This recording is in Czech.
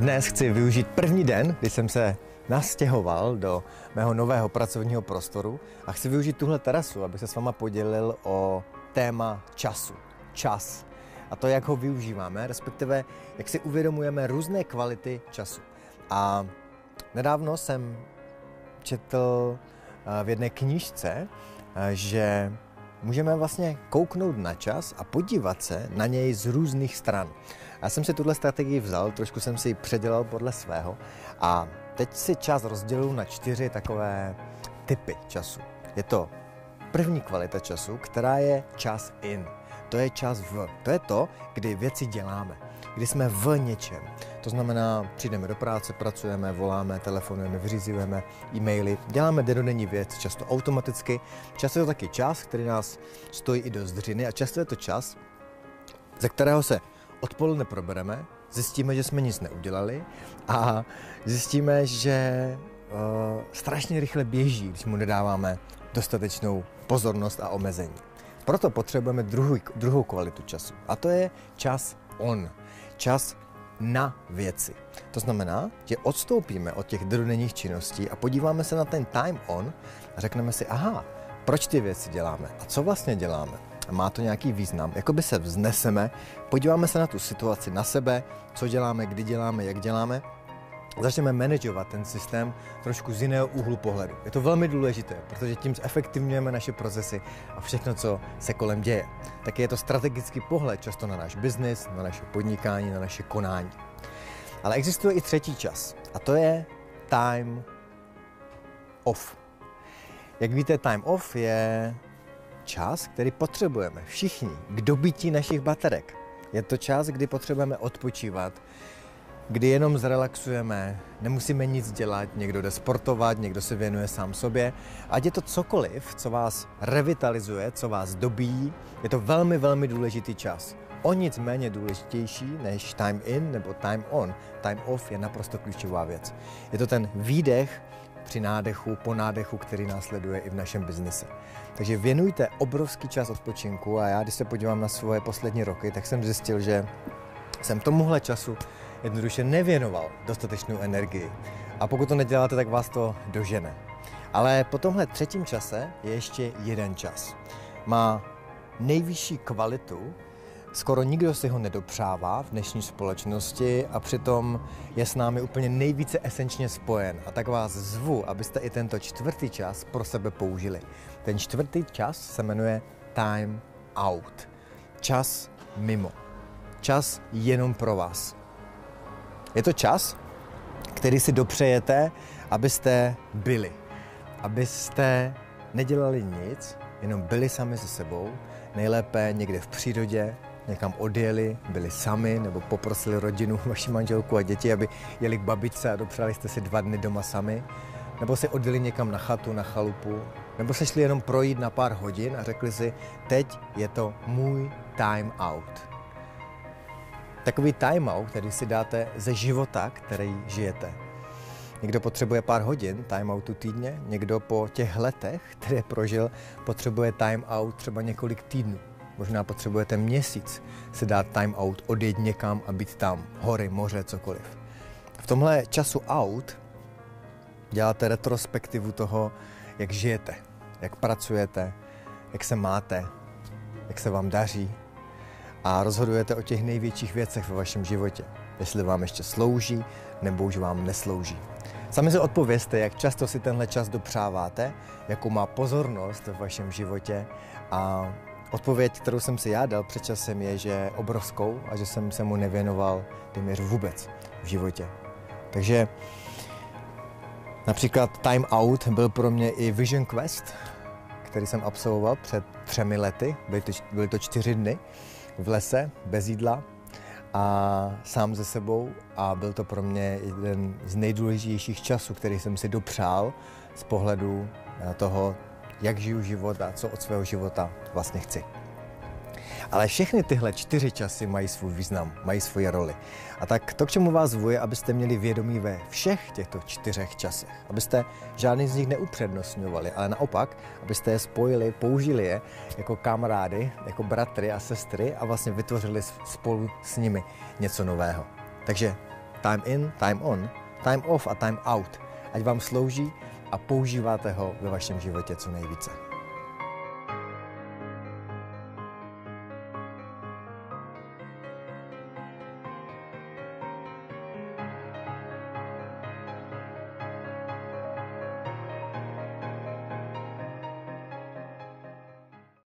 Dnes chci využít první den, kdy jsem se nastěhoval do mého nového pracovního prostoru a chci využít tuhle terasu, abych se s váma podělil o téma času. Čas. A to, jak ho využíváme, respektive jak si uvědomujeme různé kvality času. A nedávno jsem četl eh, v jedné knížce, eh, že můžeme vlastně kouknout na čas a podívat se na něj z různých stran. Já jsem si tuhle strategii vzal, trošku jsem si ji předělal podle svého a teď si čas rozděluji na čtyři takové typy času. Je to první kvalita času, která je čas in. To je čas v. To je to, kdy věci děláme, kdy jsme v něčem. To znamená, přijdeme do práce, pracujeme, voláme, telefonujeme, vyřizujeme e-maily, děláme denodenní věc, často automaticky. Často je to taky čas, který nás stojí i do zdřiny a často je to čas, ze kterého se odpoledne probereme, zjistíme, že jsme nic neudělali a zjistíme, že uh, strašně rychle běží, když mu nedáváme dostatečnou pozornost a omezení. Proto potřebujeme druhou, druhou kvalitu času a to je čas on, čas na věci. To znamená, že odstoupíme od těch denních činností a podíváme se na ten time on a řekneme si, aha, proč ty věci děláme a co vlastně děláme. A má to nějaký význam. Jakoby se vzneseme, podíváme se na tu situaci, na sebe, co děláme, kdy děláme, jak děláme začneme manažovat ten systém trošku z jiného úhlu pohledu. Je to velmi důležité, protože tím zefektivňujeme naše procesy a všechno, co se kolem děje. Taky je to strategický pohled často na náš biznis, na naše podnikání, na naše konání. Ale existuje i třetí čas a to je time off. Jak víte, time off je čas, který potřebujeme všichni k dobytí našich baterek. Je to čas, kdy potřebujeme odpočívat, kdy jenom zrelaxujeme, nemusíme nic dělat, někdo jde sportovat, někdo se věnuje sám sobě. Ať je to cokoliv, co vás revitalizuje, co vás dobíjí, je to velmi, velmi důležitý čas. O nic méně důležitější než time in nebo time on. Time off je naprosto klíčová věc. Je to ten výdech při nádechu, po nádechu, který následuje i v našem biznise. Takže věnujte obrovský čas odpočinku a já, když se podívám na svoje poslední roky, tak jsem zjistil, že jsem tomuhle času jednoduše nevěnoval dostatečnou energii. A pokud to neděláte, tak vás to dožene. Ale po tomhle třetím čase je ještě jeden čas. Má nejvyšší kvalitu, skoro nikdo si ho nedopřává v dnešní společnosti a přitom je s námi úplně nejvíce esenčně spojen. A tak vás zvu, abyste i tento čtvrtý čas pro sebe použili. Ten čtvrtý čas se jmenuje time out. Čas mimo. Čas jenom pro vás. Je to čas, který si dopřejete, abyste byli. Abyste nedělali nic, jenom byli sami se sebou, nejlépe někde v přírodě, někam odjeli, byli sami nebo poprosili rodinu, vaši manželku a děti, aby jeli k babičce a dopřáli jste si dva dny doma sami, nebo se odjeli někam na chatu, na chalupu, nebo se šli jenom projít na pár hodin a řekli si, teď je to můj time out takový timeout, který si dáte ze života, který žijete. Někdo potřebuje pár hodin timeoutu týdně, někdo po těch letech, které prožil, potřebuje timeout třeba několik týdnů. Možná potřebujete měsíc si dát timeout, odjet někam a být tam, hory, moře, cokoliv. V tomhle času out děláte retrospektivu toho, jak žijete, jak pracujete, jak se máte, jak se vám daří, a rozhodujete o těch největších věcech ve vašem životě. Jestli vám ještě slouží, nebo už vám neslouží. Sami si odpovězte, jak často si tenhle čas dopřáváte, jakou má pozornost v vašem životě a odpověď, kterou jsem si já dal před časem je, že obrovskou a že jsem se mu nevěnoval téměř vůbec v životě. Takže například Time Out byl pro mě i Vision Quest, který jsem absolvoval před třemi lety, byly to, byly to čtyři dny v lese, bez jídla a sám ze sebou a byl to pro mě jeden z nejdůležitějších časů, který jsem si dopřál z pohledu toho, jak žiju život a co od svého života vlastně chci. Ale všechny tyhle čtyři časy mají svůj význam, mají svoji roli. A tak to, k čemu vás zvuje, abyste měli vědomí ve všech těchto čtyřech časech. Abyste žádný z nich neupřednostňovali, ale naopak, abyste je spojili, použili je jako kamarády, jako bratry a sestry a vlastně vytvořili spolu s nimi něco nového. Takže time in, time on, time off a time out, ať vám slouží a používáte ho ve vašem životě co nejvíce.